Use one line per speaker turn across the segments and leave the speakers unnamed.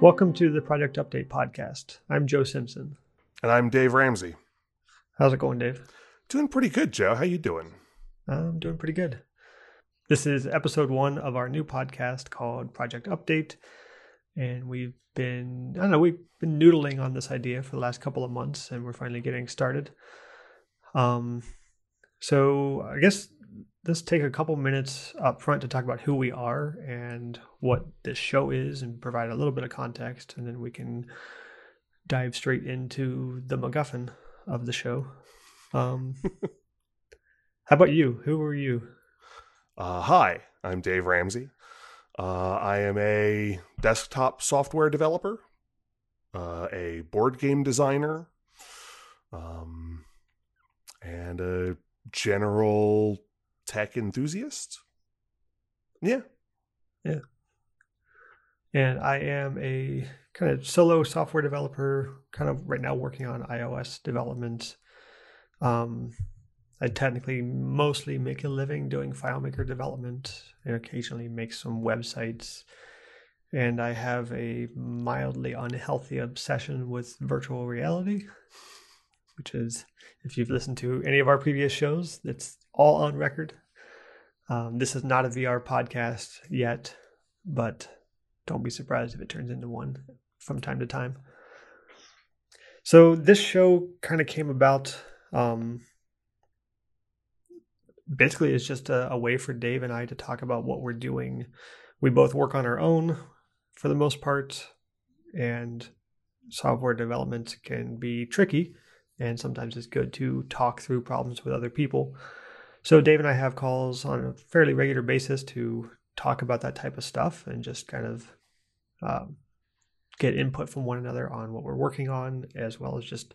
Welcome to the Project Update podcast. I'm Joe Simpson.
And I'm Dave Ramsey.
How's it going, Dave?
Doing pretty good, Joe. How you doing?
I'm doing pretty good. This is episode one of our new podcast called Project Update. And we've been, I don't know, we've been noodling on this idea for the last couple of months and we're finally getting started. Um, so I guess let's take a couple minutes up front to talk about who we are and what this show is and provide a little bit of context. And then we can dive straight into the MacGuffin of the show. Um, how about you? Who are you?
Uh, hi, I'm Dave Ramsey. Uh, I am a desktop software developer, uh, a board game designer, um, and a general tech enthusiast. Yeah.
Yeah. And I am a kind of solo software developer, kind of right now working on iOS development. Um, I technically mostly make a living doing FileMaker development and occasionally make some websites. And I have a mildly unhealthy obsession with virtual reality, which is, if you've listened to any of our previous shows, it's all on record. Um, this is not a VR podcast yet, but don't be surprised if it turns into one from time to time. So this show kind of came about. Um, basically, it's just a, a way for Dave and I to talk about what we're doing. We both work on our own for the most part, and software development can be tricky, and sometimes it's good to talk through problems with other people. So Dave and I have calls on a fairly regular basis to talk about that type of stuff and just kind of um, get input from one another on what we're working on, as well as just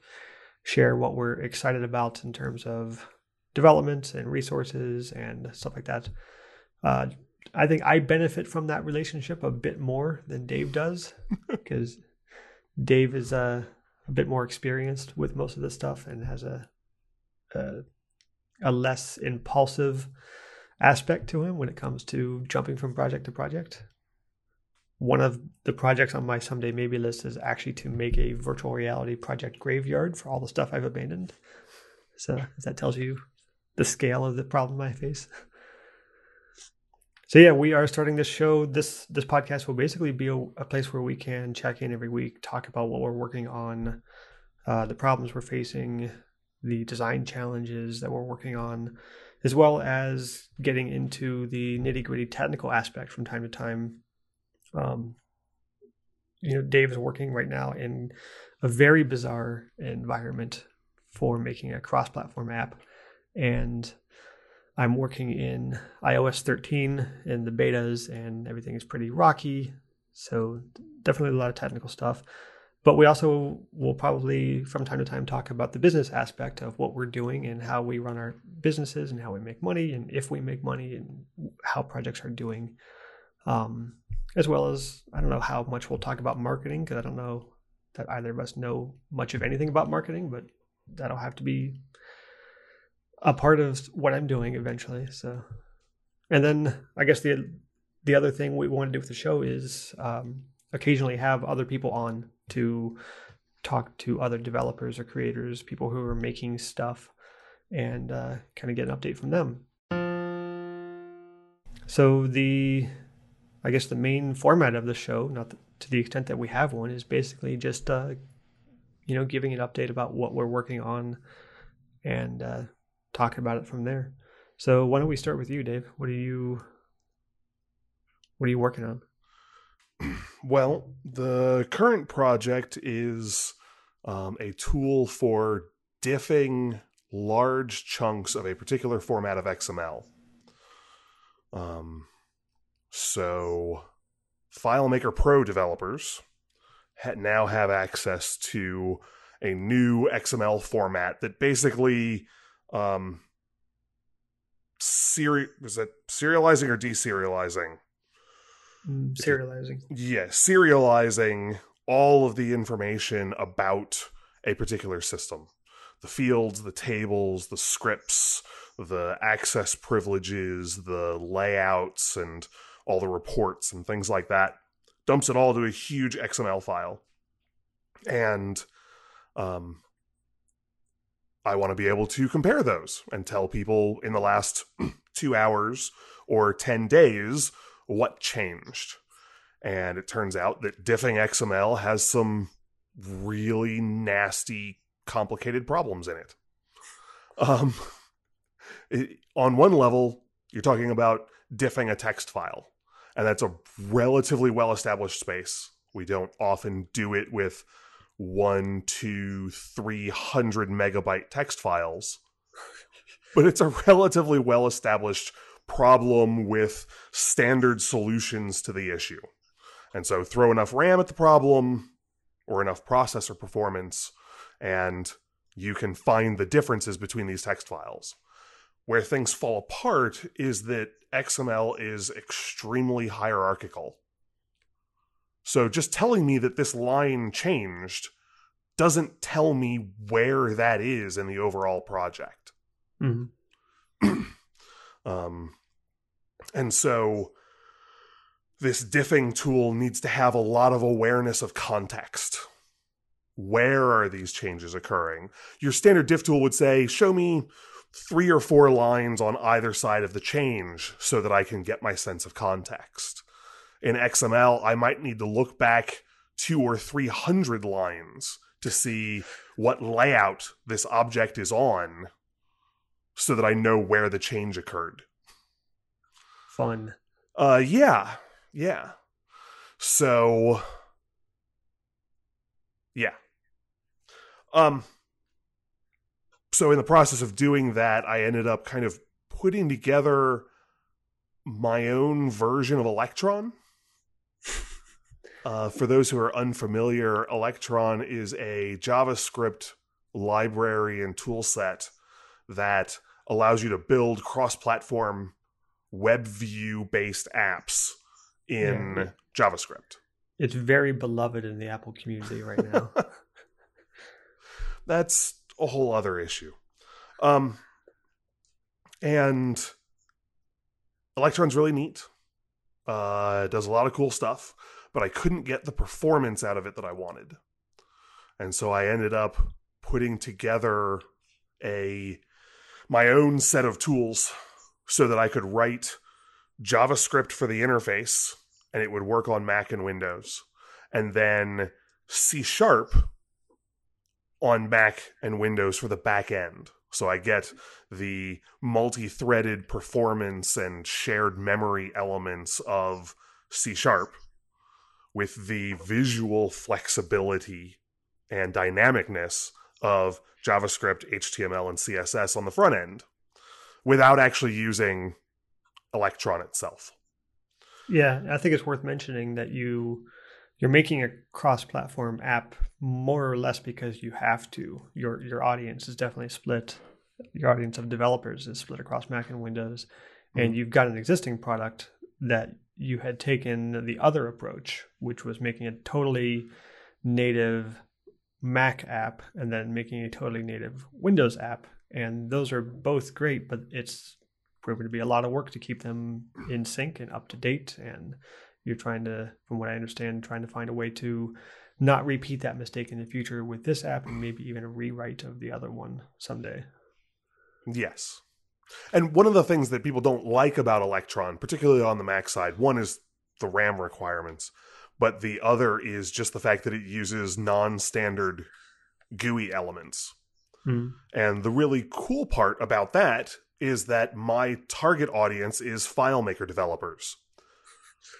share what we're excited about in terms of development and resources and stuff like that. Uh, I think I benefit from that relationship a bit more than Dave does because Dave is uh, a bit more experienced with most of this stuff and has a, a a less impulsive aspect to him when it comes to jumping from project to project. One of the projects on my someday maybe list is actually to make a virtual reality project graveyard for all the stuff I've abandoned. So that tells you the scale of the problem I face. So yeah, we are starting this show. This this podcast will basically be a, a place where we can check in every week, talk about what we're working on, uh, the problems we're facing, the design challenges that we're working on, as well as getting into the nitty gritty technical aspect from time to time. Um, you know, Dave is working right now in a very bizarre environment for making a cross platform app. And I'm working in iOS 13 and the betas, and everything is pretty rocky. So, definitely a lot of technical stuff. But we also will probably from time to time talk about the business aspect of what we're doing and how we run our businesses and how we make money and if we make money and how projects are doing. Um, as well as, I don't know how much we'll talk about marketing because I don't know that either of us know much of anything about marketing, but that'll have to be a part of what I'm doing eventually. So, and then I guess the the other thing we want to do with the show is um, occasionally have other people on to talk to other developers or creators, people who are making stuff, and uh, kind of get an update from them. So the, I guess the main format of the show, not to the extent that we have one, is basically just, uh, you know, giving an update about what we're working on, and uh, talking about it from there. So why don't we start with you, Dave? What are you, what are you working on?
Well, the current project is um, a tool for diffing large chunks of a particular format of XML. Um, so, FileMaker Pro developers ha- now have access to a new XML format that basically um, seri- was it serializing or deserializing?
Mm, serializing.
Yeah, serializing all of the information about a particular system the fields, the tables, the scripts, the access privileges, the layouts, and all the reports and things like that dumps it all to a huge XML file. And um, I want to be able to compare those and tell people in the last two hours or 10 days what changed. And it turns out that diffing XML has some really nasty, complicated problems in it. Um, it, on one level, you're talking about diffing a text file, and that's a relatively well established space. We don't often do it with one, two, three hundred megabyte text files, but it's a relatively well established problem with standard solutions to the issue. And so throw enough RAM at the problem or enough processor performance, and you can find the differences between these text files. Where things fall apart is that XML is extremely hierarchical. So just telling me that this line changed doesn't tell me where that is in the overall project.
Mm-hmm.
um, and so this diffing tool needs to have a lot of awareness of context. Where are these changes occurring? Your standard diff tool would say, show me three or four lines on either side of the change so that I can get my sense of context. In XML, I might need to look back two or three hundred lines to see what layout this object is on so that I know where the change occurred.
Fun.
Uh yeah. Yeah. So yeah. Um so in the process of doing that, I ended up kind of putting together my own version of Electron. Uh, for those who are unfamiliar, Electron is a JavaScript library and toolset that allows you to build cross-platform web view based apps in yeah. JavaScript.
It's very beloved in the Apple community right now.
That's a whole other issue. Um, and Electron's really neat. Uh, it does a lot of cool stuff but I couldn't get the performance out of it that I wanted. And so I ended up putting together a my own set of tools so that I could write JavaScript for the interface and it would work on Mac and Windows. And then C sharp on Mac and Windows for the back end. So I get the multi threaded performance and shared memory elements of C sharp with the visual flexibility and dynamicness of JavaScript, HTML, and CSS on the front end without actually using Electron itself.
Yeah, I think it's worth mentioning that you you're making a cross-platform app more or less because you have to. Your your audience is definitely split. Your audience of developers is split across Mac and Windows, mm-hmm. and you've got an existing product that you had taken the other approach, which was making a totally native Mac app and then making a totally native Windows app. And those are both great, but it's proven to be a lot of work to keep them in sync and up to date. And you're trying to, from what I understand, trying to find a way to not repeat that mistake in the future with this app and maybe even a rewrite of the other one someday.
Yes. And one of the things that people don't like about Electron, particularly on the Mac side, one is the RAM requirements, but the other is just the fact that it uses non-standard GUI elements.
Mm.
And the really cool part about that is that my target audience is FileMaker developers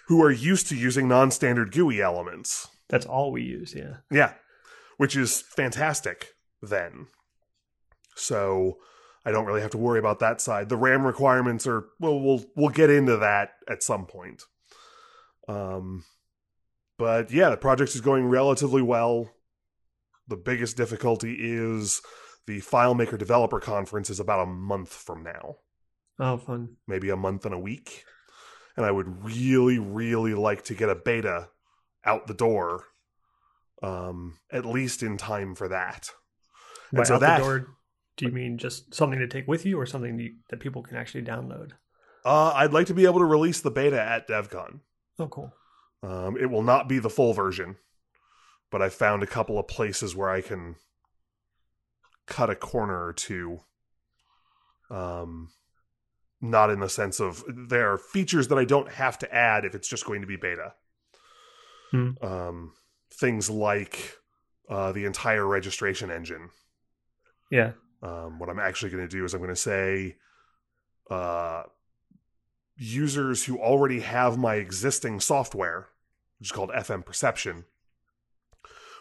who are used to using non-standard GUI elements.
That's all we use, yeah.
Yeah. Which is fantastic then. So I don't really have to worry about that side. The RAM requirements are well, we'll we'll get into that at some point. Um, but yeah, the project is going relatively well. The biggest difficulty is the FileMaker Developer Conference is about a month from now.
Oh, fun!
Maybe a month and a week, and I would really, really like to get a beta out the door, um, at least in time for that.
And so that do you mean just something to take with you, or something that people can actually download?
Uh, I'd like to be able to release the beta at DevCon.
Oh, cool.
Um, it will not be the full version, but I found a couple of places where I can cut a corner or two. Um, not in the sense of there are features that I don't have to add if it's just going to be beta.
Hmm.
Um, things like uh, the entire registration engine.
Yeah.
Um, what I'm actually going to do is I'm going to say uh, users who already have my existing software, which is called FM Perception,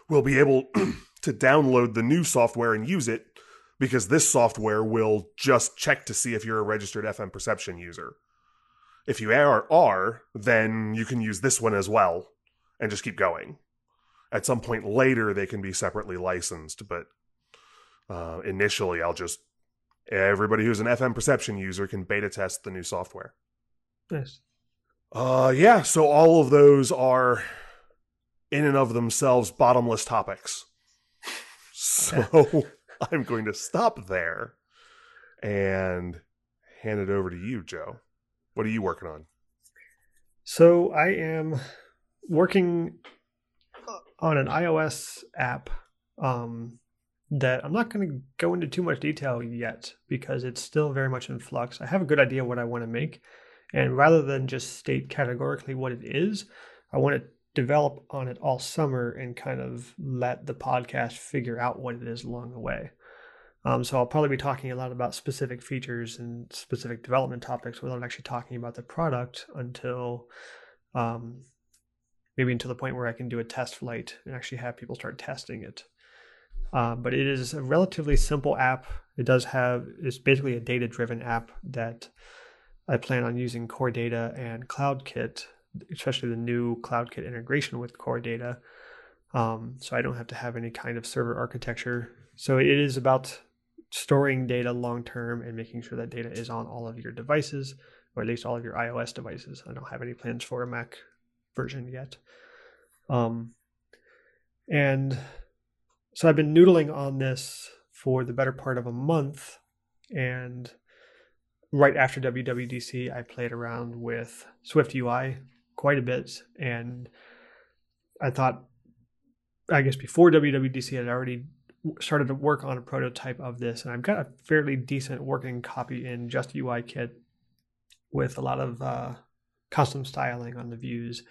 will be able to download the new software and use it because this software will just check to see if you're a registered FM Perception user. If you are, are, then you can use this one as well and just keep going. At some point later, they can be separately licensed, but uh, initially, I'll just everybody who's an FM Perception user can beta test the new software.
Nice.
Uh, yeah. So all of those are in and of themselves bottomless topics. So I'm going to stop there and hand it over to you, Joe. What are you working on?
So I am working on an iOS app um, that I'm not going to go into too much detail yet because it's still very much in flux. I have a good idea what I want to make, and rather than just state categorically what it is, I want to develop on it all summer and kind of let the podcast figure out what it is along the way. Um, so I'll probably be talking a lot about specific features and specific development topics without actually talking about the product until um, maybe until the point where I can do a test flight and actually have people start testing it. Uh, but it is a relatively simple app. It does have it's basically a data driven app that I plan on using Core Data and CloudKit especially the new CloudKit integration with Core Data. Um, so I don't have to have any kind of server architecture. So it is about storing data long term and making sure that data is on all of your devices, or at least all of your iOS devices. I don't have any plans for a Mac version yet. Um, and so I've been noodling on this for the better part of a month. And right after WWDC, I played around with Swift UI quite a bit. And I thought, I guess before WWDC, I'd already started to work on a prototype of this, and I've got a fairly decent working copy in Just UI Kit with a lot of uh, custom styling on the views.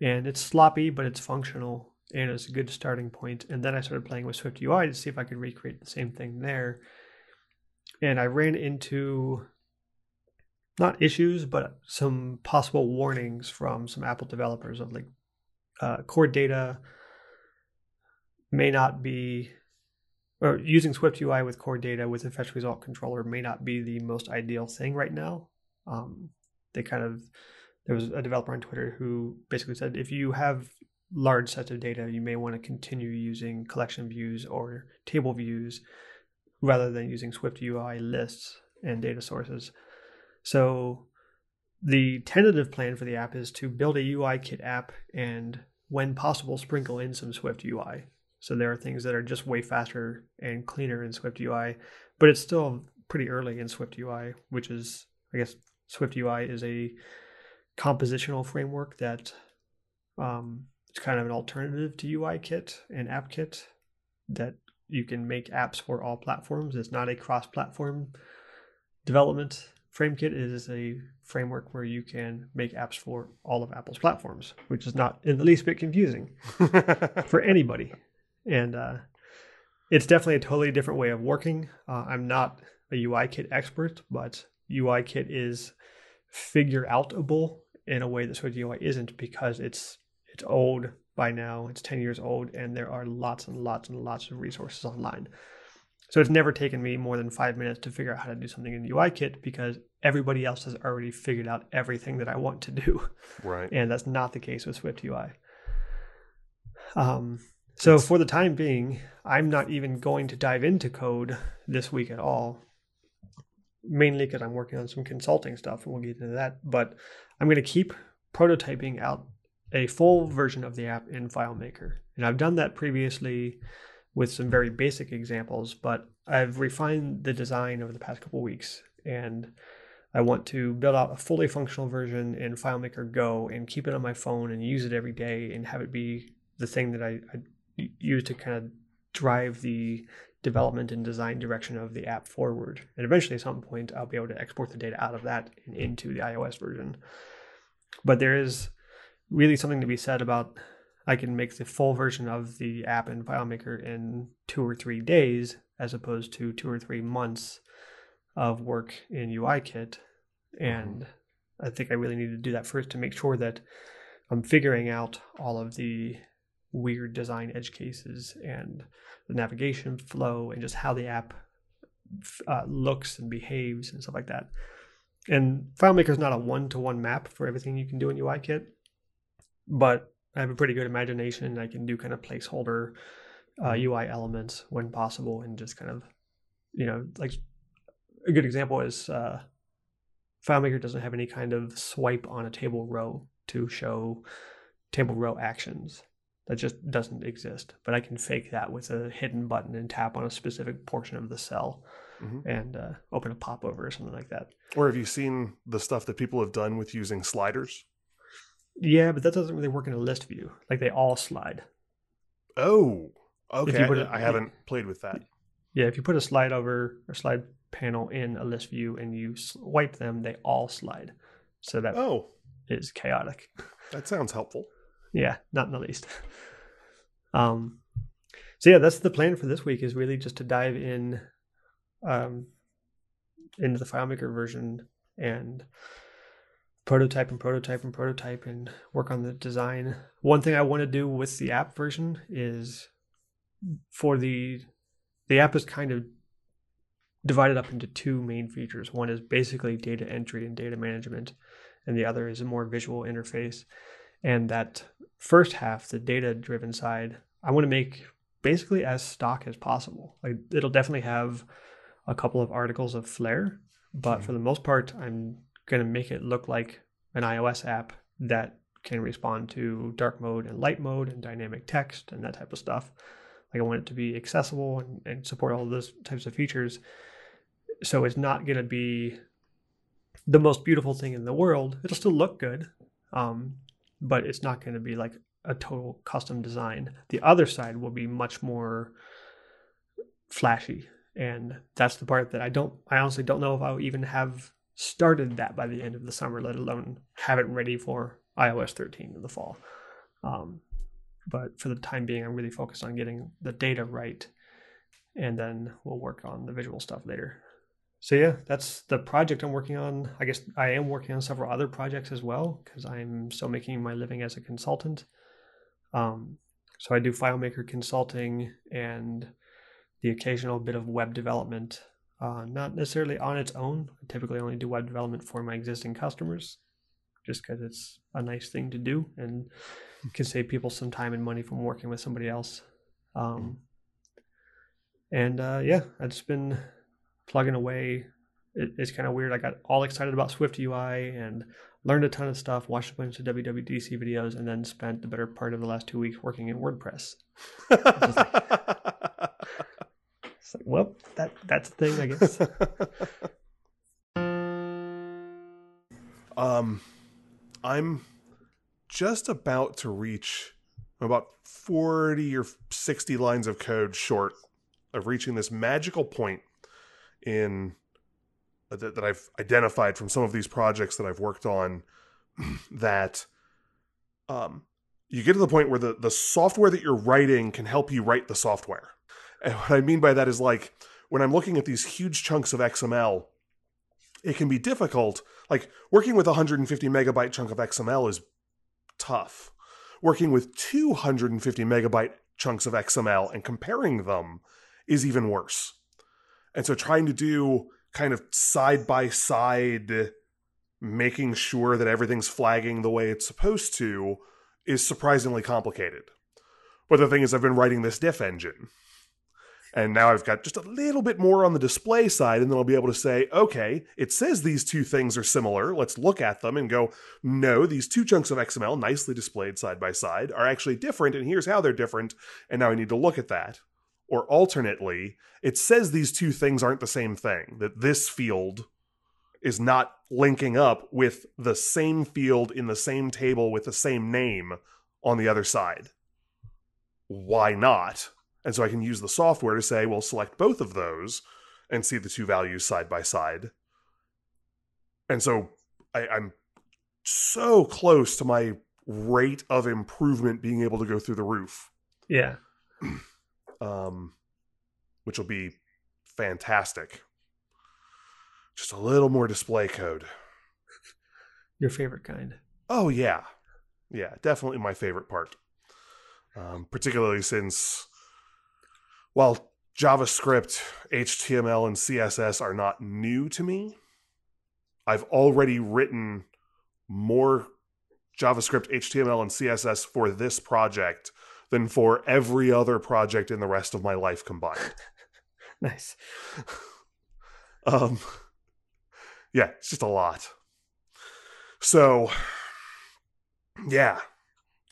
And it's sloppy, but it's functional, and it's a good starting point. And then I started playing with Swift UI to see if I could recreate the same thing there. And I ran into not issues, but some possible warnings from some Apple developers of like uh, core data may not be, or using Swift UI with core data with a fetch result controller may not be the most ideal thing right now. Um, they kind of, there was a developer on Twitter who basically said if you have large sets of data, you may want to continue using collection views or table views rather than using Swift UI lists and data sources. So the tentative plan for the app is to build a UI kit app and when possible sprinkle in some Swift UI. So there are things that are just way faster and cleaner in Swift UI, but it's still pretty early in Swift UI, which is I guess Swift UI is a compositional framework that um, kind of an alternative to UI Kit and App Kit that you can make apps for all platforms. It's not a cross-platform development FrameKit is a framework where you can make apps for all of Apple's platforms, which is not in the least bit confusing for anybody. And uh, it's definitely a totally different way of working. Uh, I'm not a UIKit expert, but UIKit is figure outable in a way that Swift UI isn't because it's it's old by now. It's 10 years old, and there are lots and lots and lots of resources online. So it's never taken me more than five minutes to figure out how to do something in UI kit because everybody else has already figured out everything that I want to do.
Right.
And that's not the case with Swift UI. Um, so for the time being, I'm not even going to dive into code this week at all. Mainly because I'm working on some consulting stuff, and we'll get into that. But I'm going to keep prototyping out a full version of the app in FileMaker, and I've done that previously with some very basic examples, but I've refined the design over the past couple weeks and I want to build out a fully functional version in FileMaker Go and keep it on my phone and use it every day and have it be the thing that I, I use to kind of drive the development and design direction of the app forward. And eventually, at some point, I'll be able to export the data out of that and into the iOS version. But there is really something to be said about I can make the full version of the app in FileMaker in two or three days as opposed to two or three months of work in UIKit. And mm-hmm. I think I really need to do that first to make sure that I'm figuring out all of the weird design edge cases and the navigation flow and just how the app uh, looks and behaves and stuff like that. And FileMaker is not a one to one map for everything you can do in UIKit, but I have a pretty good imagination. I can do kind of placeholder uh, UI mm-hmm. elements when possible and just kind of, you know, like a good example is uh, FileMaker doesn't have any kind of swipe on a table row to show table row actions. That just doesn't exist. But I can fake that with a hidden button and tap on a specific portion of the cell mm-hmm. and uh, open a popover or something like that.
Or have you seen the stuff that people have done with using sliders?
Yeah, but that doesn't really work in a list view. Like they all slide.
Oh, okay. I, I haven't played with that.
Yeah, if you put a slide over or slide panel in a list view and you swipe them, they all slide. So that
oh
is chaotic.
That sounds helpful.
Yeah, not in the least. Um, so yeah, that's the plan for this week is really just to dive in um, into the FileMaker version and prototype and prototype and prototype and work on the design. One thing I want to do with the app version is for the the app is kind of divided up into two main features. One is basically data entry and data management, and the other is a more visual interface. And that first half, the data driven side, I want to make basically as stock as possible. Like it'll definitely have a couple of articles of flair, but mm-hmm. for the most part, I'm going to make it look like an iOS app that can respond to dark mode and light mode and dynamic text and that type of stuff. Like I want it to be accessible and, and support all those types of features. So it's not going to be the most beautiful thing in the world. It'll still look good, um, but it's not going to be like a total custom design. The other side will be much more flashy, and that's the part that I don't. I honestly don't know if I'll even have started that by the end of the summer, let alone have it ready for iOS 13 in the fall. Um, but for the time being, I'm really focused on getting the data right, and then we'll work on the visual stuff later so yeah, that's the project I'm working on. I guess I am working on several other projects as well because I'm still making my living as a consultant. Um, so I do FileMaker consulting and the occasional bit of web development. Uh, not necessarily on its own. I typically only do web development for my existing customers, just because it's a nice thing to do and can save people some time and money from working with somebody else. Um, and uh, yeah, I've just been plugging away. It, it's kind of weird. I got all excited about Swift UI and learned a ton of stuff, watched a bunch of WWDC videos, and then spent the better part of the last two weeks working in WordPress. it's, like, well, that that's the thing, I guess.
um, I'm just about to reach about 40 or 60 lines of code short of reaching this magical point in uh, that, that I've identified from some of these projects that I've worked on that um, you get to the point where the, the software that you're writing can help you write the software. And what I mean by that is like when I'm looking at these huge chunks of XML, it can be difficult. Like working with a 150 megabyte chunk of XML is tough. Working with 250 megabyte chunks of XML and comparing them is even worse. And so trying to do kind of side by side, making sure that everything's flagging the way it's supposed to is surprisingly complicated. But the thing is, I've been writing this diff engine. And now I've got just a little bit more on the display side, and then I'll be able to say, okay, it says these two things are similar. Let's look at them and go, no, these two chunks of XML, nicely displayed side by side, are actually different, and here's how they're different. And now I need to look at that. Or alternately, it says these two things aren't the same thing, that this field is not linking up with the same field in the same table with the same name on the other side. Why not? And so I can use the software to say, well, select both of those and see the two values side by side. And so I, I'm so close to my rate of improvement being able to go through the roof.
Yeah.
Um, which will be fantastic. Just a little more display code.
Your favorite kind.
Oh yeah, yeah, definitely my favorite part. Um, particularly since, while JavaScript, HTML, and CSS are not new to me, I've already written more JavaScript, HTML, and CSS for this project than for every other project in the rest of my life combined.
nice.
um, yeah, it's just a lot. So, yeah,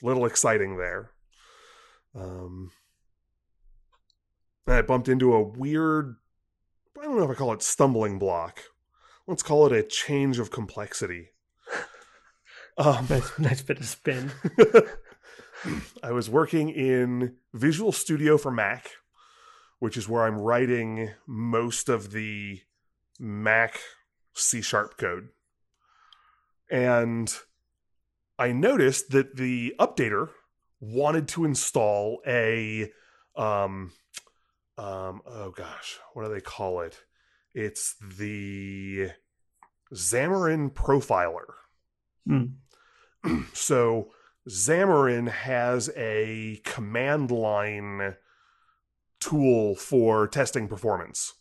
little exciting there. Um, I bumped into a weird, I don't know if I call it stumbling block. Let's call it a change of complexity.
Um, nice, nice bit of spin.
I was working in Visual Studio for Mac, which is where I'm writing most of the Mac C sharp code. And I noticed that the updater wanted to install a um um oh gosh, what do they call it? It's the Xamarin Profiler.
Mm.
so Xamarin has a command line tool for testing performance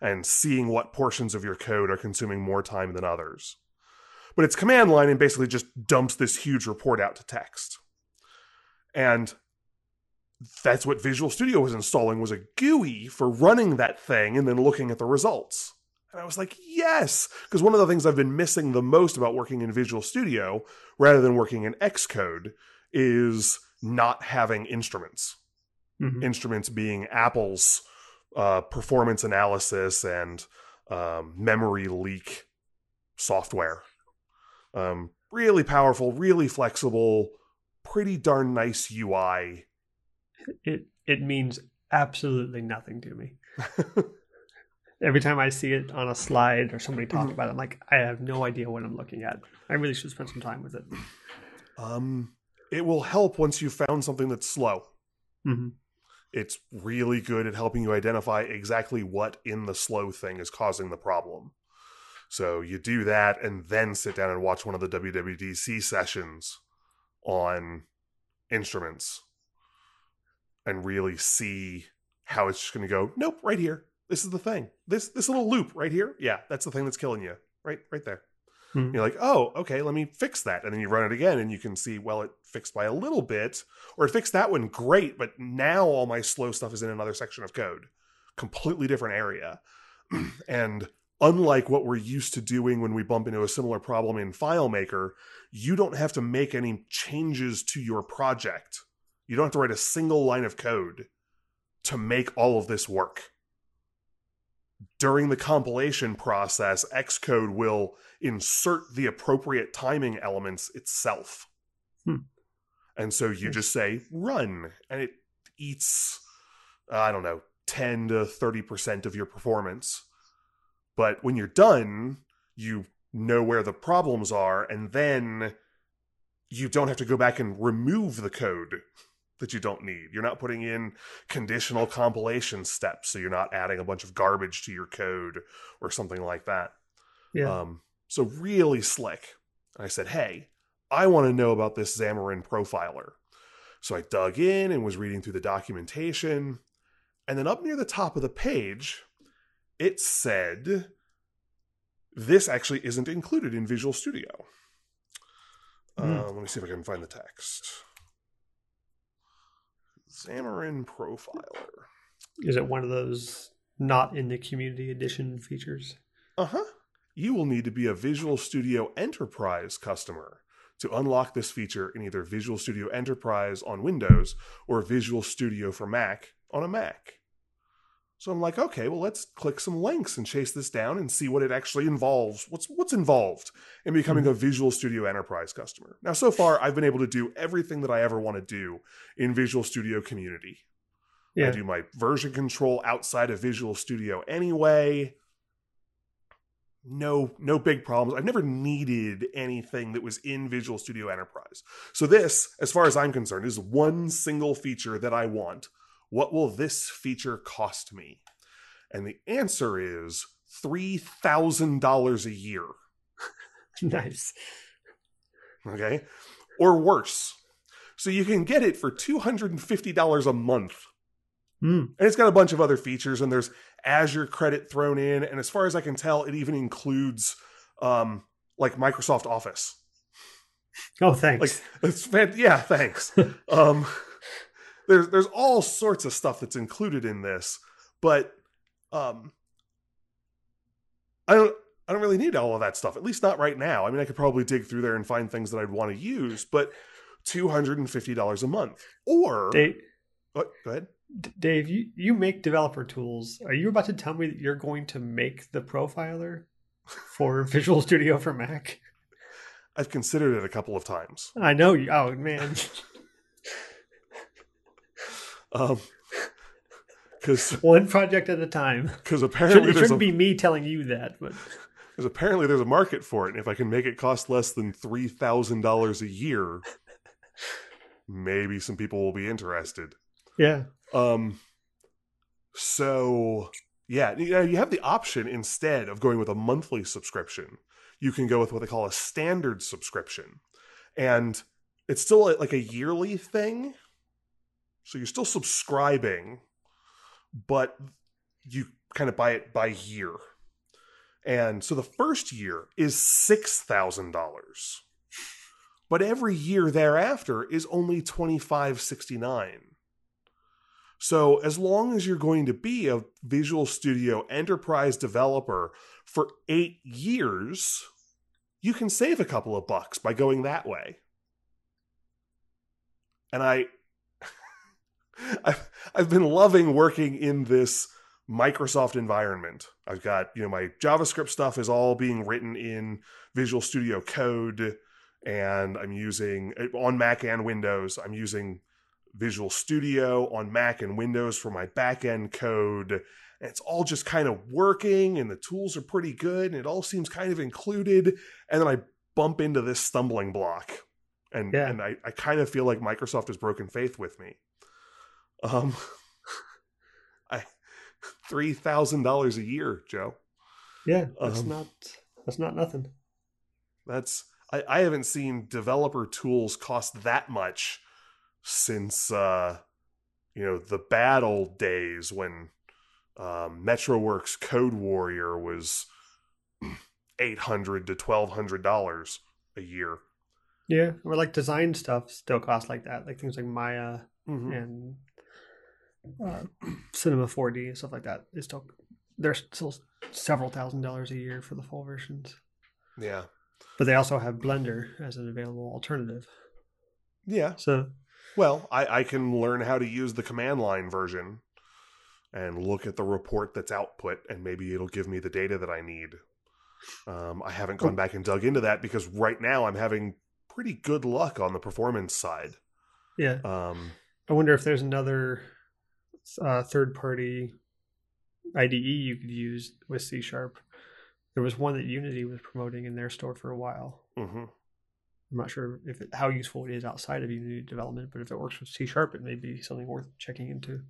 and seeing what portions of your code are consuming more time than others. But it's command line and basically just dumps this huge report out to text. And that's what Visual Studio was installing was a GUI for running that thing and then looking at the results. And I was like, yes, because one of the things I've been missing the most about working in Visual Studio rather than working in Xcode is not having instruments. Mm-hmm. Instruments being Apple's uh, performance analysis and um, memory leak software. Um, really powerful, really flexible, pretty darn nice UI.
It it means absolutely nothing to me. Every time I see it on a slide or somebody talk mm-hmm. about it, I'm like, I have no idea what I'm looking at. I really should spend some time with it.
Um, it will help once you've found something that's slow.
Mm-hmm.
It's really good at helping you identify exactly what in the slow thing is causing the problem. So you do that and then sit down and watch one of the WWDC sessions on instruments and really see how it's just going to go, nope, right here. This is the thing. This this little loop right here. Yeah, that's the thing that's killing you. Right right there. Mm-hmm. You're like, oh, okay, let me fix that. And then you run it again and you can see, well, it fixed by a little bit, or it fixed that one great, but now all my slow stuff is in another section of code. Completely different area. and unlike what we're used to doing when we bump into a similar problem in FileMaker, you don't have to make any changes to your project. You don't have to write a single line of code to make all of this work during the compilation process, Xcode will insert the appropriate timing elements itself.
Hmm.
And so you just say run, and it eats, I don't know, 10 to 30% of your performance. But when you're done, you know where the problems are, and then you don't have to go back and remove the code that you don't need. You're not putting in conditional compilation steps, so you're not adding a bunch of garbage to your code or something like that.
Yeah.
Um, so really slick. I said, hey, I want to know about this Xamarin profiler. So I dug in and was reading through the documentation. And then up near the top of the page, it said, this actually isn't included in Visual Studio. Mm. Uh, let me see if I can find the text. Xamarin Profiler.
Is it one of those not in the community edition features?
Uh huh. You will need to be a Visual Studio Enterprise customer to unlock this feature in either Visual Studio Enterprise on Windows or Visual Studio for Mac on a Mac. So I'm like, okay, well, let's click some links and chase this down and see what it actually involves. What's what's involved in becoming mm-hmm. a Visual Studio Enterprise customer. Now, so far, I've been able to do everything that I ever want to do in Visual Studio Community.
Yeah.
I do my version control outside of Visual Studio anyway. No, no big problems. I've never needed anything that was in Visual Studio Enterprise. So this, as far as I'm concerned, is one single feature that I want. What will this feature cost me? And the answer is $3,000 a year.
nice.
Okay. Or worse. So you can get it for $250 a month.
Mm.
And it's got a bunch of other features, and there's Azure credit thrown in. And as far as I can tell, it even includes um, like Microsoft Office.
Oh, thanks.
Like it's yeah, thanks. um, there's there's all sorts of stuff that's included in this, but um, I don't I don't really need all of that stuff. At least not right now. I mean, I could probably dig through there and find things that I'd want to use, but two hundred and fifty dollars a month, or
Dave,
oh, go ahead.
Dave, you, you make developer tools. Are you about to tell me that you're going to make the profiler for Visual Studio for Mac?
I've considered it a couple of times.
I know you. Oh man.
Um, because
One project at a time.
because apparently
it shouldn't be me telling you that, but
because apparently there's a market for it, and if I can make it cost less than three thousand dollars a year, maybe some people will be interested.
yeah.
Um, so yeah, you, have the option instead of going with a monthly subscription, you can go with what they call a standard subscription, and it's still like a yearly thing. So you're still subscribing, but you kind of buy it by year. And so the first year is $6,000. But every year thereafter is only 2569. So as long as you're going to be a Visual Studio enterprise developer for 8 years, you can save a couple of bucks by going that way. And I I've, I've been loving working in this Microsoft environment. I've got, you know, my JavaScript stuff is all being written in Visual Studio Code, and I'm using uh, on Mac and Windows. I'm using Visual Studio on Mac and Windows for my backend code. And it's all just kind of working, and the tools are pretty good, and it all seems kind of included. And then I bump into this stumbling block, and
Yeah.
and I, I kind of feel like Microsoft has broken faith with me. Um, I three thousand dollars a year, Joe.
Yeah. That's
Um,
not that's not nothing.
That's I, I haven't seen developer tools cost that much since uh you know the bad old days when um, Metrowerks CodeWarrior was eight hundred to twelve hundred dollars a year.
Yeah. Or like design stuff still costs like that. Like things like Maya
Mhm.
and uh, Cinema 4D and stuff like that. They still they're still several thousand dollars a year for the full versions.
Yeah,
But they also have Blender as an available alternative.
yeah.
So
Well, I, I can learn how to use the command line version and look at the report that's output, and maybe it'll give me the data that I need. Um, I haven't gone back and dug into that because right now I'm having pretty good luck on the performance side.
yeah,
Um,
I wonder if there's another uh, third party IDE you could use with C sharp. There was one that Unity was promoting in their store for a while.
mhm.
I'm not sure if it, how useful it is outside of Unity development, but if it works with C sharp, it may be something worth checking into.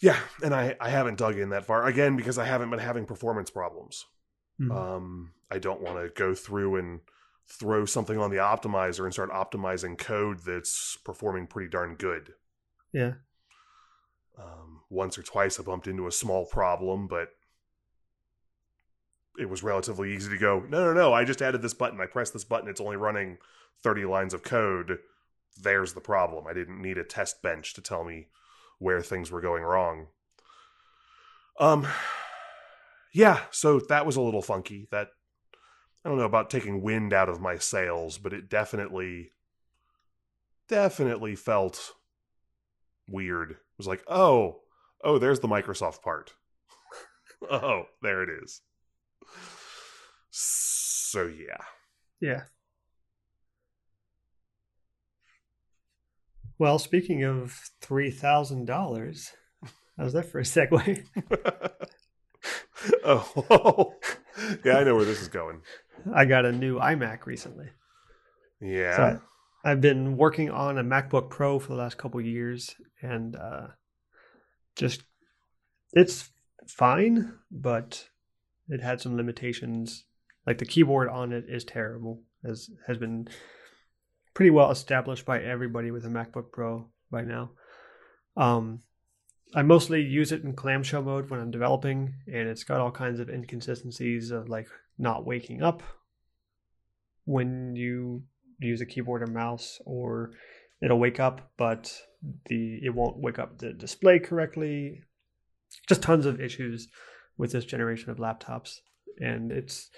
Yeah, and I, I haven't dug in that far again because I haven't been having performance problems.
Mhm.
Um, I don't want to go through and throw something on the optimizer and start optimizing code that's performing pretty darn good.
yeah,
Um, once or twice I bumped into a small problem, but it was relatively easy to go, no, no, no, I just added this button. I pressed this button. It's only running 30 lines of code. There's the problem. I didn't need a test bench to tell me where things were going wrong. Um, yeah, so that was a little funky. That I don't know about taking wind out of my sails, but it definitely, definitely felt weird. Was like, oh, oh, there's the Microsoft part. oh, there it is. So yeah.
Yeah. Well, speaking of three thousand dollars, how's that for a segue?
oh, yeah, I know where this is going.
I got a new iMac recently.
Yeah.
So I, have been working on a MacBook Pro for the last couple years, and uh, just it's fine, but it had some limitations. Like the keyboard on it is terrible, as has been pretty well established by everybody with a MacBook Pro by now. Um, I mostly use it in clamshell mode when I'm developing, and it's got all kinds of inconsistencies of like not waking up when you use a keyboard or mouse, or it'll wake up, but the it won't wake up the display correctly. Just tons of issues with this generation of laptops, and it's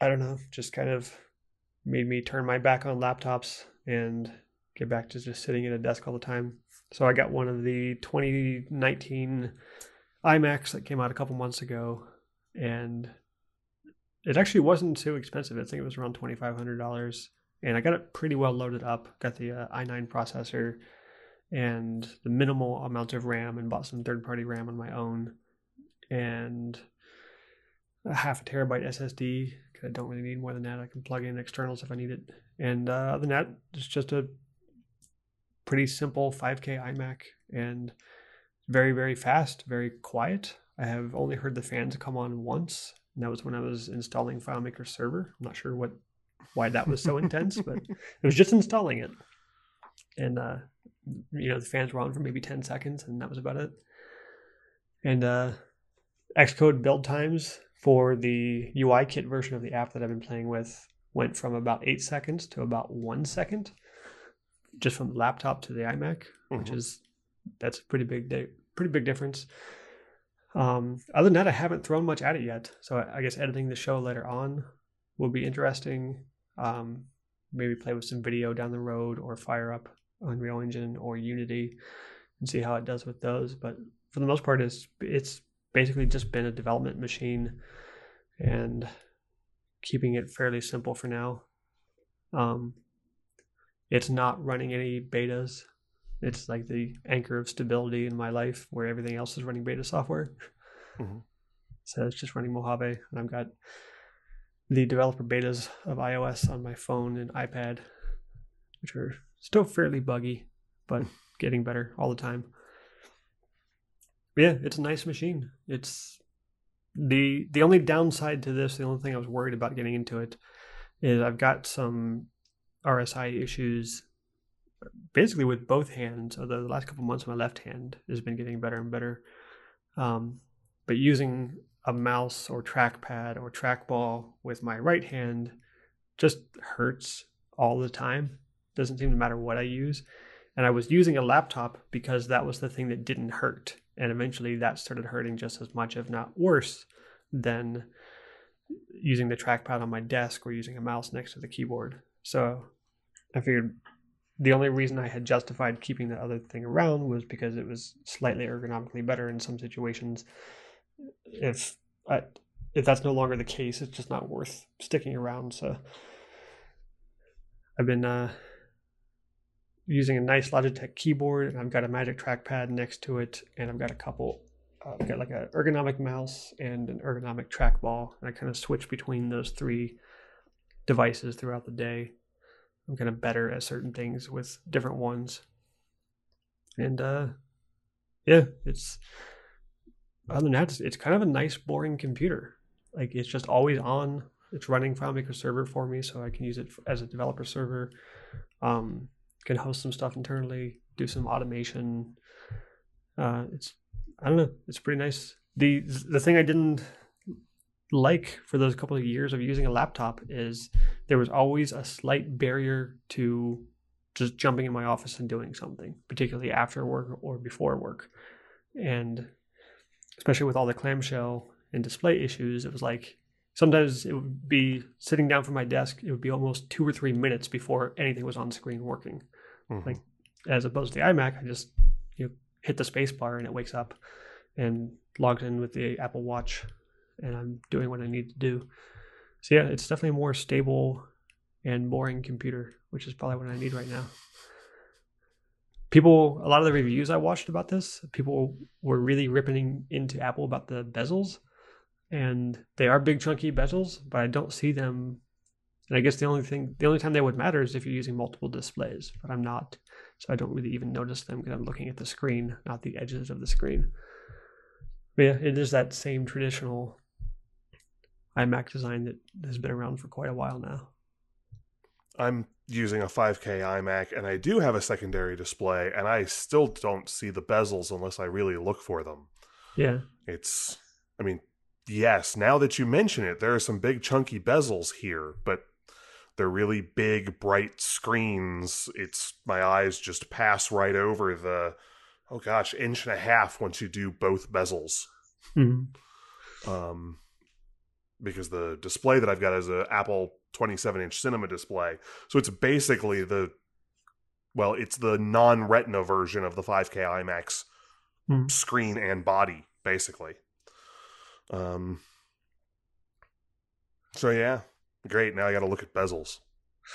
I don't know, just kind of made me turn my back on laptops and get back to just sitting at a desk all the time. So I got one of the 2019 iMacs that came out a couple months ago, and it actually wasn't too expensive. I think it was around twenty five hundred dollars, and I got it pretty well loaded up. Got the uh, i9 processor and the minimal amount of RAM, and bought some third party RAM on my own, and a half a terabyte SSD Cause I don't really need more than that. I can plug in externals if I need it. And uh, other than that, it's just a pretty simple 5K iMac and very, very fast, very quiet. I have only heard the fans come on once, and that was when I was installing FileMaker Server. I'm not sure what why that was so intense, but it was just installing it. And uh, you know, the fans were on for maybe 10 seconds, and that was about it. And uh, Xcode build times for the UIKit version of the app that I've been playing with went from about eight seconds to about one second, just from the laptop to the iMac, mm-hmm. which is that's a pretty big di- pretty big difference. Um, other than that, I haven't thrown much at it yet. So I, guess editing the show later on will be interesting. Um, maybe play with some video down the road or fire up Unreal Engine or Unity and see how it does with those. But for the most part, it's it's basically just been a development machine and keeping it fairly simple for now. Um, it's not running any betas. It's like the anchor of stability in my life where everything else is running beta software. Mm-hmm. So it's just running Mojave. And I've got the developer betas of iOS on my phone and iPad, which are still fairly buggy, but getting better all the time yeah, it's a nice machine. It's the the only downside to this, the only thing I was worried about getting into it is I've got some RSI issues basically with both hands, although the last couple months my left hand has been getting better and better. Um, but using a mouse or trackpad or trackball with my right hand just hurts all the time. Doesn't seem to matter what I use. And I was using a laptop because that was the thing that didn't hurt and eventually that started hurting just as much if not worse than using the trackpad on my desk or using a mouse next to the keyboard so i figured the only reason i had justified keeping the other thing around was because it was slightly ergonomically better in some situations if I, if that's no longer the case it's just not worth sticking around so i've been uh using a nice Logitech keyboard, and I've got a Magic Trackpad next to it, and I've got a couple. Uh, I've got like an ergonomic mouse and an ergonomic trackball, and I kind of switch between those three devices throughout the day. I'm kind of better at certain things with different ones, and uh, yeah, it's other than that, it's, it's kind of a nice, boring computer. Like it's just always on. It's running FileMaker Server for me, so I can use it as a developer server. Um, can host some stuff internally, do some automation. Uh, it's I don't know, it's pretty nice. The the thing I didn't like for those couple of years of using a laptop is there was always a slight barrier to just jumping in my office and doing something, particularly after work or before work. And especially with all the clamshell and display issues, it was like sometimes it would be sitting down from my desk, it would be almost two or three minutes before anything was on screen working. Mm-hmm. Like as opposed to the iMac, I just you know, hit the space bar and it wakes up. and logged in with the Apple Watch, and I'm doing what I need to do. So yeah, it's definitely a more stable and boring computer, which is probably what I need right now. People, a lot of the reviews I watched about this, people were really ripping into Apple about the bezels, and they are big chunky bezels, but I don't see them. And I guess the only thing, the only time they would matter is if you're using multiple displays, but I'm not, so I don't really even notice them because I'm looking at the screen, not the edges of the screen. But yeah, it is that same traditional iMac design that has been around for quite a while now.
I'm using a 5K iMac and I do have a secondary display and I still don't see the bezels unless I really look for them.
Yeah.
It's I mean, yes, now that you mention it, there are some big chunky bezels here, but they're really big bright screens. It's my eyes just pass right over the oh gosh, inch and a half once you do both bezels.
Mm-hmm.
Um because the display that I've got is a Apple 27 inch cinema display. So it's basically the well, it's the non-retina version of the 5K iMac's
Hmm.
screen and body, basically. Um. So yeah, great. Now I got to look at bezels.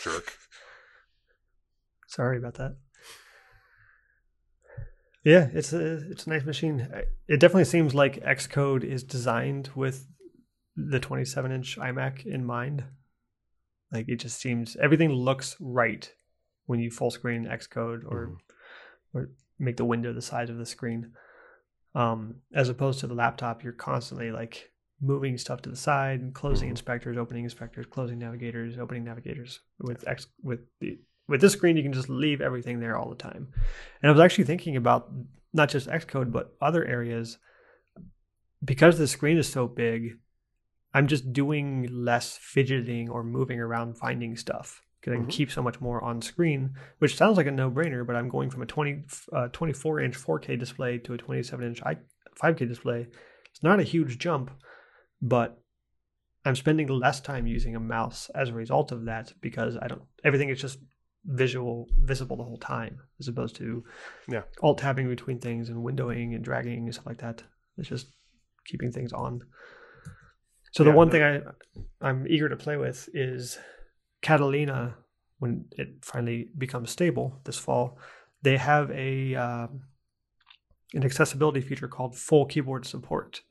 Jerk.
Sorry about that. Yeah, it's a it's a nice machine. It definitely seems like Xcode is designed with the 27 inch iMac in mind. Like it just seems everything looks right when you full screen Xcode or
Mhm.
or make the window the size of the screen. Um, as opposed to the laptop, you're constantly like moving stuff to the side and closing
Mhm.
inspectors, opening inspectors, closing navigators, opening navigators. With X with the with this screen, you can just leave everything there all the time. And I was actually thinking about not just Xcode but other areas because the screen is so big. I'm just doing less fidgeting or moving around finding stuff because I can
Mhm.
keep so much more on screen, which sounds like a no-brainer. But I'm going from a 20, uh, 24 inch 4K display to a 27 inch 5K display. It's not a huge jump, but I'm spending less time using a mouse as a result of that because I don't. Everything is just visual, visible the whole time, as opposed to
Yeah.
alt tabbing between things and windowing and dragging and stuff like that. It's just keeping things on. So the
Yeah,
one thing I I'm eager to play with is Catalina when it finally becomes stable this fall. They have a um, an accessibility feature called full keyboard support,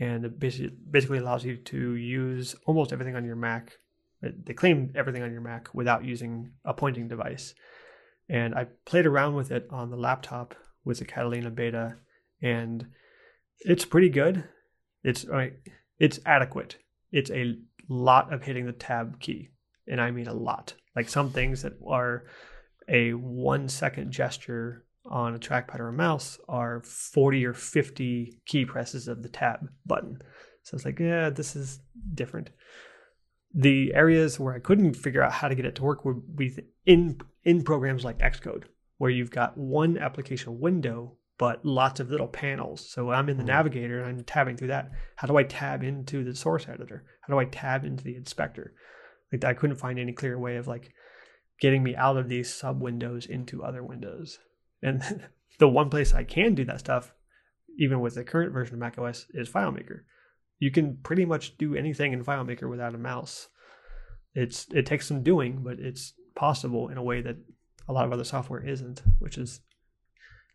and it basically basically allows you to use almost everything on your Mac. They claim everything on your Mac without using a pointing device. And I played around with it on the laptop with the Catalina beta, and it's pretty good. It's I mean, it's adequate. It's a lot of hitting the tab key, and I mean a lot. Like some things that are a one second gesture on a trackpad or a mouse are 40 or 50 key presses of the tab button. So it's like, yeah, this is different. The areas where I couldn't figure out how to get it to work would be in in programs like Xcode, where you've got one application window but lots of little panels. So I'm in the
Mhm.
navigator and I'm tabbing through that. How do I tab into the source editor? How do I tab into the inspector? Like I couldn't find any clear way of like getting me out of these sub windows into other windows. And the one place I can do that stuff, even with the current version of macOS, is FileMaker. You can pretty much do anything in FileMaker without a mouse. It's it takes some doing, but it's possible in a way that a lot of other software isn't, which is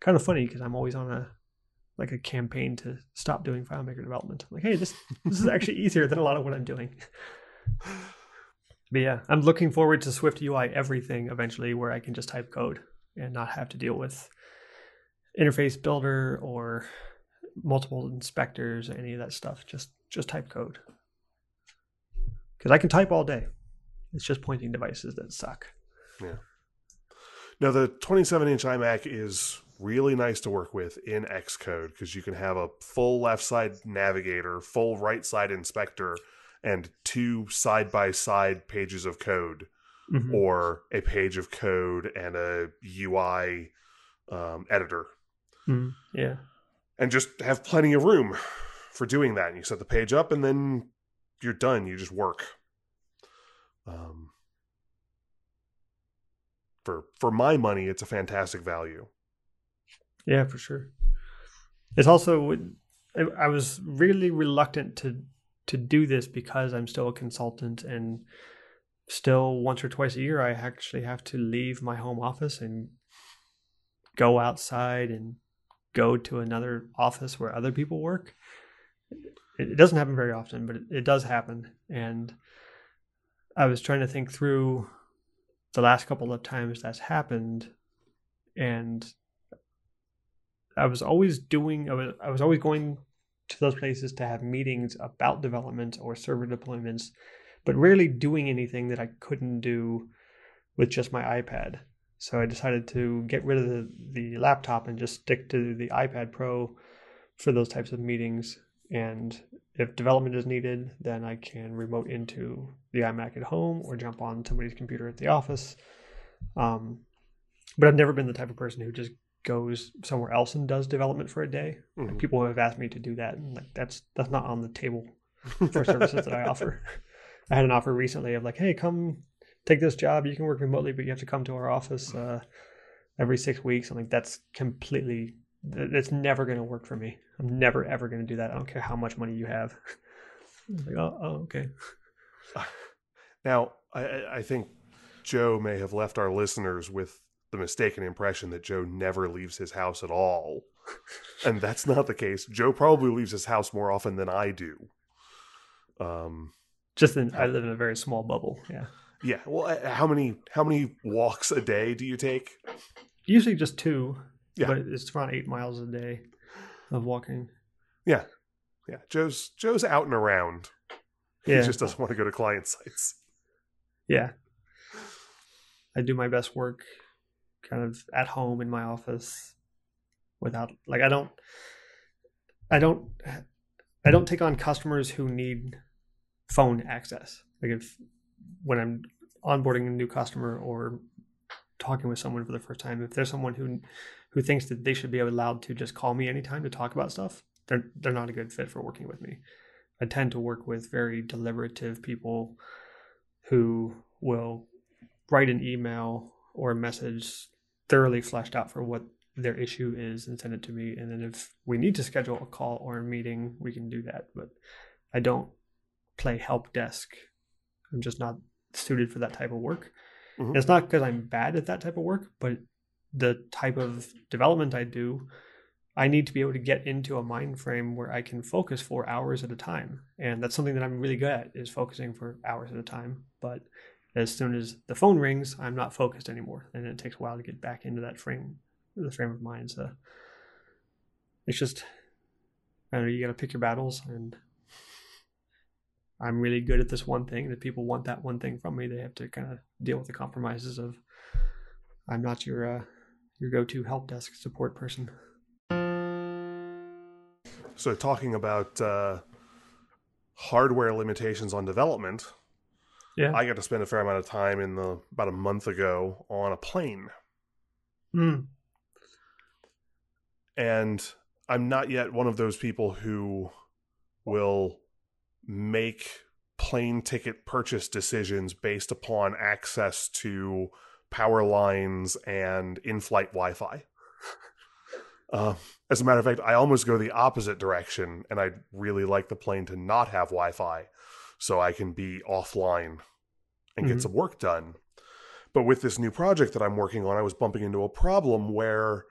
kind of funny because I'm always on a like a campaign to stop doing FileMaker development. I'm like, hey, this this is actually easier than a lot of what I'm doing. But yeah, I'm looking forward to SwiftUI everything eventually, where I can just type code and not have to deal with interface builder or multiple inspectors or any of that stuff. Just just type code because I can type all day. It's just pointing devices that suck. Yeah.
Now the 27 inch iMac is really nice to work with in Xcode because you can have a full left side navigator, full right side inspector, and two side by side pages of code,
Mhm.
or a page of code and a UI um, editor,
Mhm. Yeah,
and just have plenty of room for doing that. And you set the page up, and then you're done. You just work. Um, for for my money, it's a fantastic value.
Yeah, for sure. It's also I, was really reluctant to to do this because I'm still a consultant and still once or twice a year I actually have to leave my home office and go outside and go to another office where other people work. It, doesn't happen very often, but it does happen. And I was trying to think through the last couple of times that's happened and I was always doing I was I was always going to those places to have meetings about development or server deployments, but rarely doing anything that I couldn't do with just my iPad. So I decided to get rid of the, the laptop and just stick to the iPad Pro for those types of meetings. And if development is needed, then I can remote into the iMac at home or jump on somebody's computer at the office. Um, but I've never been the type of person who just goes somewhere else and does development for a day.
Mhm.
People have asked me to do that, and like that's that's not on the table for services that I offer. I had an offer recently of like, hey, come take this job. You can work remotely, but you have to come to our office uh, every six weeks. I'm like, that's completely. That's never going to work for me. I'm never ever going to do that. I don't care how much money you have. Like, oh, oh, okay.
Now, I, I think Joe may have left our listeners with the mistaken impression that Joe never leaves his house at all. and that's not the case. Joe probably leaves his house more often than I do. Um,
Just in, I live in a very small bubble. Yeah,
yeah. Well, uh, how many how many walks a day do you take?
usually just two.
Yeah.
but it's around eight miles a day of walking.
Yeah, Yeah. Joe's Joe's out and around.
Yeah,
He just doesn't want to go to client sites.
yeah. I do my best work kind of at home in my office without like I don't I don't I don't take on customers who need phone access. Like if when I'm onboarding a new customer or talking with someone for the first time, if there's someone who who thinks that they should be allowed to just call me anytime to talk about stuff, they're they're not a good fit for working with me. I tend to work with very deliberative people who will write an email or a message thoroughly fleshed out for what their issue is and send it to me. And then if we need to schedule a call or a meeting, we can do that. But I don't play help desk. I'm just not suited for that type of work.
Mhm.
It's not because I'm bad at that type of work, but the type of development I do, I need to be able to get into a mind frame where I can focus for hours at a time. And that's something that I'm really good at is focusing for hours at a time. But as soon as the phone rings, I'm not focused anymore. And it takes a while to get back into that frame, the frame of mind. So it's just, I know, you got to pick your battles. And I'm really good at this one thing. And if people want that one thing from me, they have to kind of deal with the compromises of I'm not your uh, your go-to help desk support person.
So, talking about uh, hardware limitations on development,
Yeah.
I got to spend a fair amount of time in the about a month ago on a plane,
Mm.
and I'm not yet one of those people who will make plane ticket purchase decisions based upon access to power lines and in-flight Wi-Fi. Uh, as a matter of fact, I almost go the opposite direction, and I'd really like the plane to not have Wi-Fi, so I can be offline and get
Mhm.
some work done. But with this new project that I'm working on, I was bumping into a problem where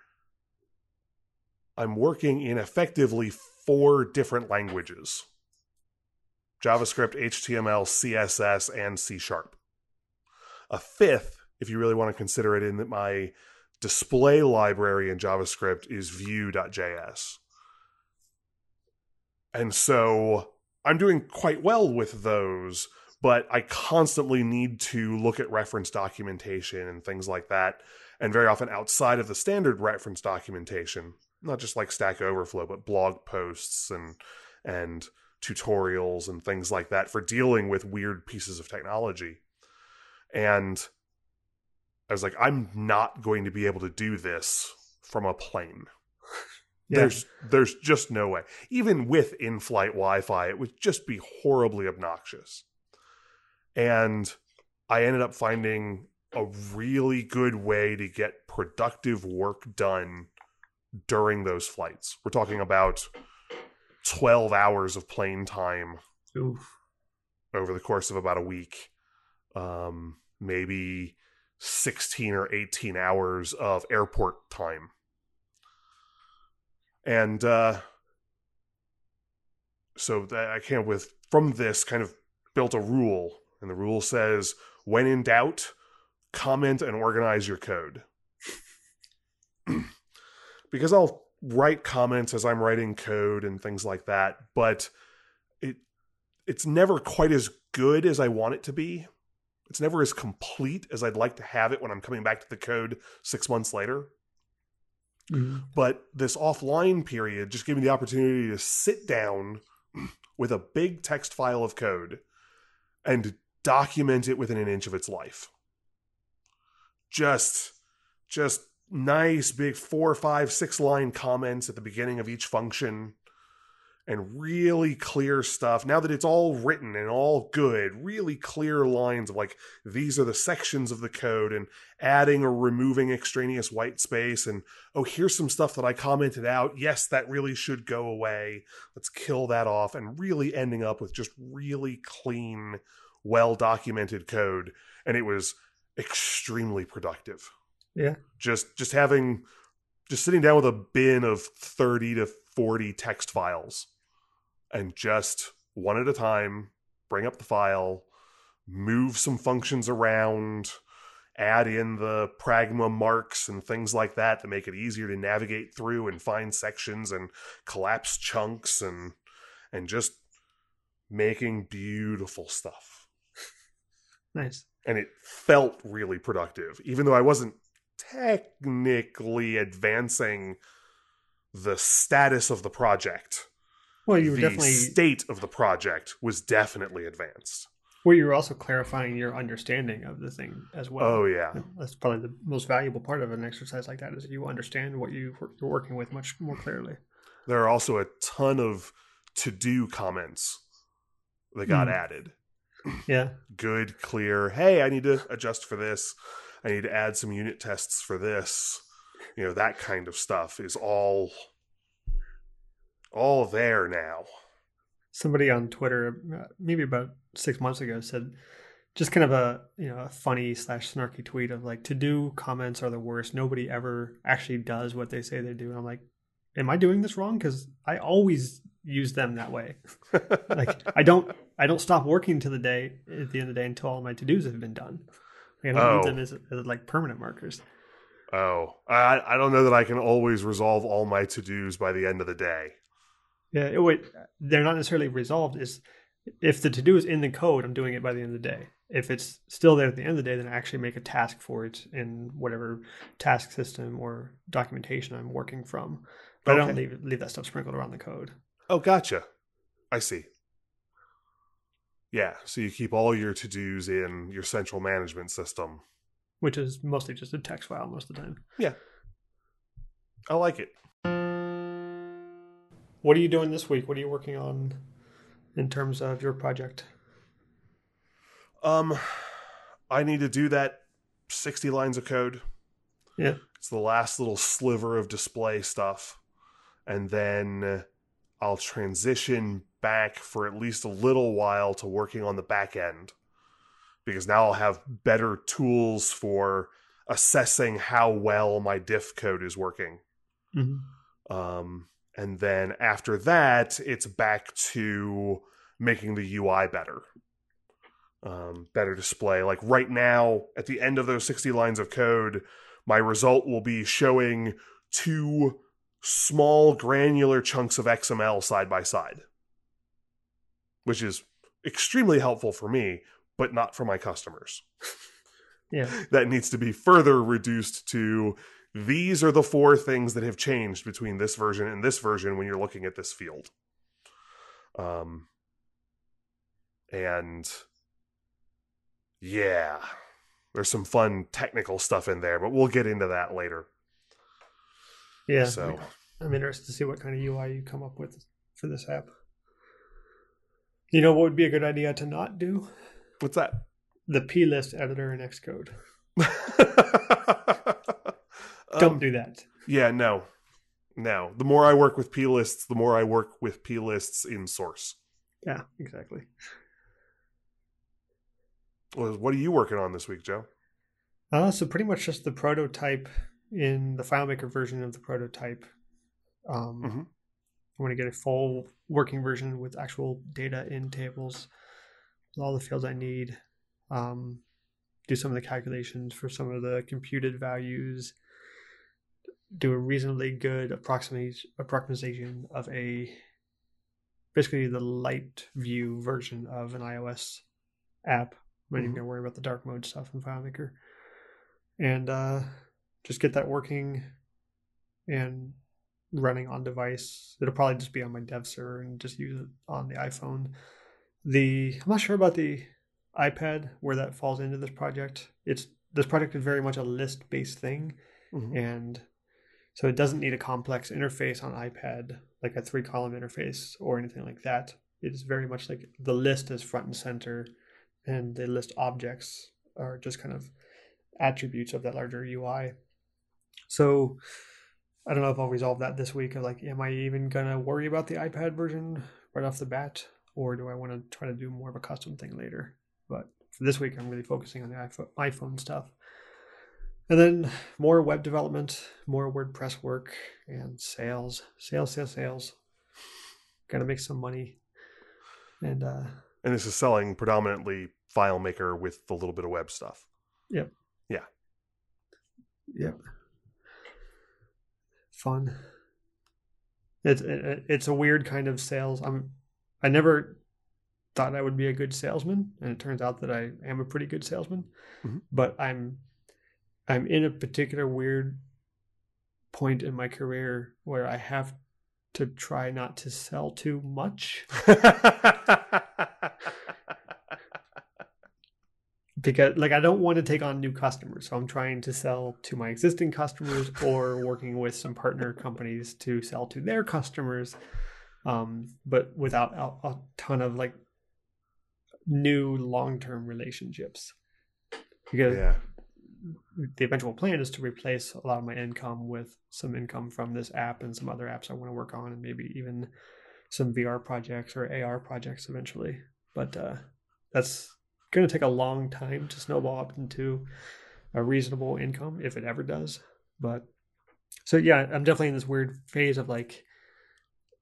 I'm working in effectively four different languages JavaScript, HTML, CSS, and C Sharp. A fifth, if you really want to consider it, in that my display library in JavaScript is Vue.js. And so I'm doing quite well with those, but I constantly need to look at reference documentation and things like that. And very often outside of the standard reference documentation, not just like Stack Overflow, but blog posts and and tutorials and things like that for dealing with weird pieces of technology. And I was like, I'm not going to be able to do this from a plane.
Yeah.
There's there's just no way. Even with in-flight Wi-Fi, it would just be horribly obnoxious. And I ended up finding a really good way to get productive work done during those flights. We're talking about 12 hours of plane time
Oof.
over the course of about a week. Um, maybe 16 or 18 hours of airport time. And uh, so that I came with from this kind of built a rule. And the rule says when in doubt, comment and organize your code. because I'll write comments as I'm writing code and things like that, but it it's never quite as good as I want it to be. It's never as complete as I'd like to have it when I'm coming back to the code 6 months later.
Mhm.
But this offline period just gave me the opportunity to sit down with a big text file of code and document it within an inch of its life. Just, just nice big four, five, six line comments at the beginning of each function and really clear stuff. Now that it's all written and all good, really clear lines of like, these are the sections of the code and adding or removing extraneous white space and oh here's some stuff that i commented out. Yes that really should go away. Let's kill that off and really ending up with just really clean well documented code. And it was extremely productive.
Yeah.
just just having just sitting down with a bin of 30 to 40 text files and just one at a time bring up the file move some functions around add in the pragma marks and things like that to make it easier to navigate through and find sections and collapse chunks and and just making beautiful stuff
Nice.
and it felt really productive even though i wasn't technically advancing the status of the project
Well, you were
the
definitely
state of the project was definitely advanced
well, you were also clarifying your understanding of the thing as well.
oh yeah
That's probably the most valuable part of an exercise like that is you understand what you, you're working with much more clearly.
there are also a ton of to do comments that got
Hmm.
added
Yeah.
good clear hey i need to adjust for this i need to add some unit tests for this you know that kind of stuff is all all there now
Somebody on Twitter, uh, maybe about six months ago, said just kind of a you know a funny slash snarky tweet of like to do comments are the worst. Nobody ever actually does what they say they do. And I'm like, am I doing this wrong? Because I always use them that way. like I don't I don't stop working to the day at the end of the day until all my to dos have been done. Like, I don't
Oh.
use them as, as like permanent markers.
oh i i don't know that i can always resolve all my to-dos by the end of the day
Yeah, it would, they're not necessarily resolved. Is if the to do is in the code, I'm doing it by the end of the day. If it's still there at the end of the day, then I actually make a task for it in whatever task system or documentation I'm working from. But I don't leave leave that stuff sprinkled around the code.
oh gotcha i see yeah so you keep all your to-dos in your central management system
which is mostly just a text file most of the time.
Yeah, I like it
What are you doing this week? What are you working on in terms of your project?
Um, I need to do that 60 lines of code.
Yeah.
It's the last little sliver of display stuff. And then I'll transition back for at least a little while to working on the back end because now I'll have better tools for assessing how well my diff code is working.
Mm-hmm.
Um, and then after that, it's back to making the UI better. Um, better display. Like right now, at the end of those 60 lines of code, my result will be showing two small granular chunks of XML side by side, which is extremely helpful for me, but not for my customers
Yeah.
that needs to be further reduced to these are the four things that have changed between this version and this version when you're looking at this field. Um, and yeah, there's some fun technical stuff in there, but we'll get into that later.
Yeah.
So,
I'm interested to see what kind of UI you come up with for this app. You know what would be a good idea to not do?
what's that?
The plist editor in Xcode.
Um,
Don't do that.
Yeah, no. Now, the more I work with plists, the more I work with plists in source.
Yeah, exactly.
Well, what are you working on this week, Joe?
Uh, so pretty much just the prototype in the FileMaker version of the prototype. Um,
Mhm.
I want to get a full working version with actual data in tables, with all the fields I need. Um, do some of the calculations for some of the computed values. Do a reasonably good approximation approximation of a basically the light view version of an iOS app. I'm not even gonna worry about the dark mode stuff in FileMaker, and uh, just get that working and running on device. It'll probably just be on my dev server and just use it on the iPhone. The I'm not sure about the iPad where that falls into this project. It's this project is very much a list based thing,
Mhm.
and so it doesn't need a complex interface on iPad like a three column interface or anything like that. It's very much like the list is front and center, and the list objects are just kind of attributes of that larger UI. So I don't know if I'll resolve that this week. Of like, am I even gonna worry about the iPad version right off the bat, or do I want to try to do more of a custom thing later? But for this week, I'm really focusing on the iPhone stuff, and then more web development, more WordPress work, and sales, sales, sales, sales. Gotta make some money, and uh,
And this is selling predominantly FileMaker with the little bit of web stuff.
Yep. Yeah. Yep. Fun. It's it, it's a weird kind of sales. I'm I never thought I would be a good salesman, and it turns out that I am a pretty good salesman.
Mhm.
But I'm I'm in a particular weird point in my career where I have to try not to sell too much because like I don't want to take on new customers. So I'm trying to sell to my existing customers or working with some partner companies to sell to their customers. Um, but without a, a ton of like new long-term relationships. Because
yeah.
The eventual plan is to replace a lot of my income with some income from this app and some other apps I want to work on and maybe even some VR projects or AR projects eventually. But uh, that's going to take a long time to snowball up into a reasonable income if it ever does. But so yeah, I'm definitely in this weird phase of like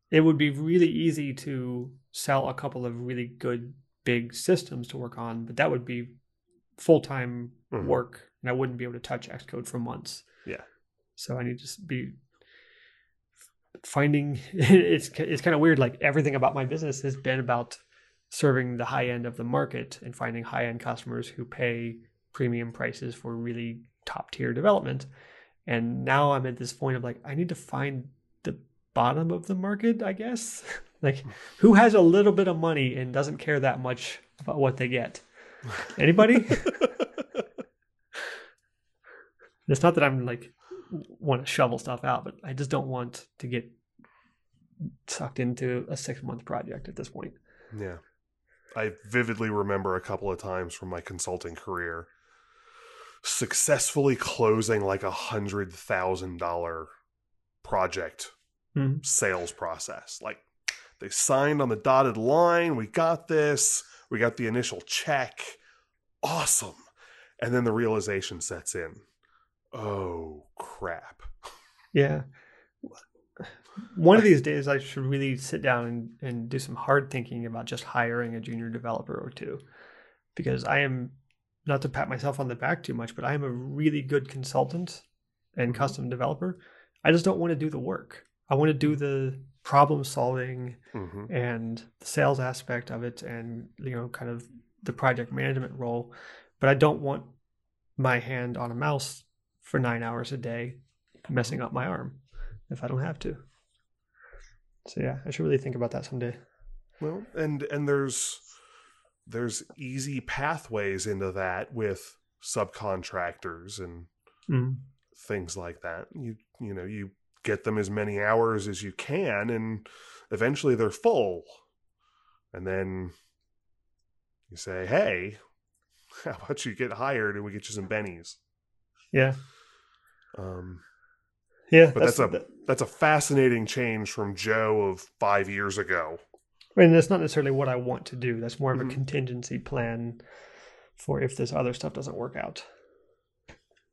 it would be really easy to sell a couple of really good big systems to work on, but that would be full-time
Mhm.
work and I wouldn't be able to touch Xcode for months.
Yeah.
So I need to be finding it's it's kind of weird like everything about my business has been about serving the high end of the market and finding high end customers who pay premium prices for really top tier development. And now I'm at this point of like I need to find the bottom of the market, I guess. like who has a little bit of money and doesn't care that much about what they get? Anybody? It's not that I'm like want to shovel stuff out, but I just don't want to get sucked into a six month project at this point.
Yeah. I vividly remember a couple of times from my consulting career successfully closing like a hundred thousand dollar project
Mhm.
sales process. Like they signed on the dotted line, we got this, we got the initial check. Awesome. And then the realization sets in. Oh crap.
Yeah. One of these days, I should really sit down and, and do some hard thinking about just hiring a junior developer or two. Because I am, not to pat myself on the back too much, but I am a really good consultant and
Mhm.
custom developer. I just don't want to do the work. I want to do the problem solving
hmm
and the sales aspect of it and you know kind of the project management role but i don't want my hand on a mouse for nine hours a day messing up my arm if i don't have to so yeah i should really think about that someday
Well, and and there's there's easy pathways into that with subcontractors and
mm.
things like that. You you know, you get them as many hours as you can and eventually they're full. And then you say, "Hey, how about you get hired and we get you some bennies?"
yeah
Um
Yeah,
But that's, a that's a fascinating change from Joe of five years ago.
I mean, that's not necessarily what I want to do. That's more of
Mhm.
a contingency plan for if this other stuff doesn't work out.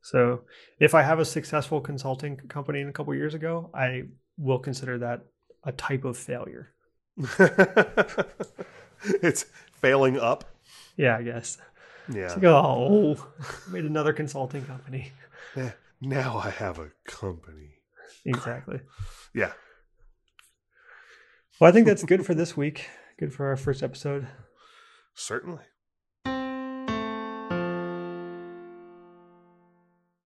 So, if I have a successful consulting company in a couple years ago, I will consider that a type of failure.
it's failing up.
Yeah, I guess.
Yeah.
It's like, oh, made another consulting company.
Eh, Now I have a company.
Exactly.
Yeah.
Well, I think that's good for this week. Good for our first episode.
Certainly.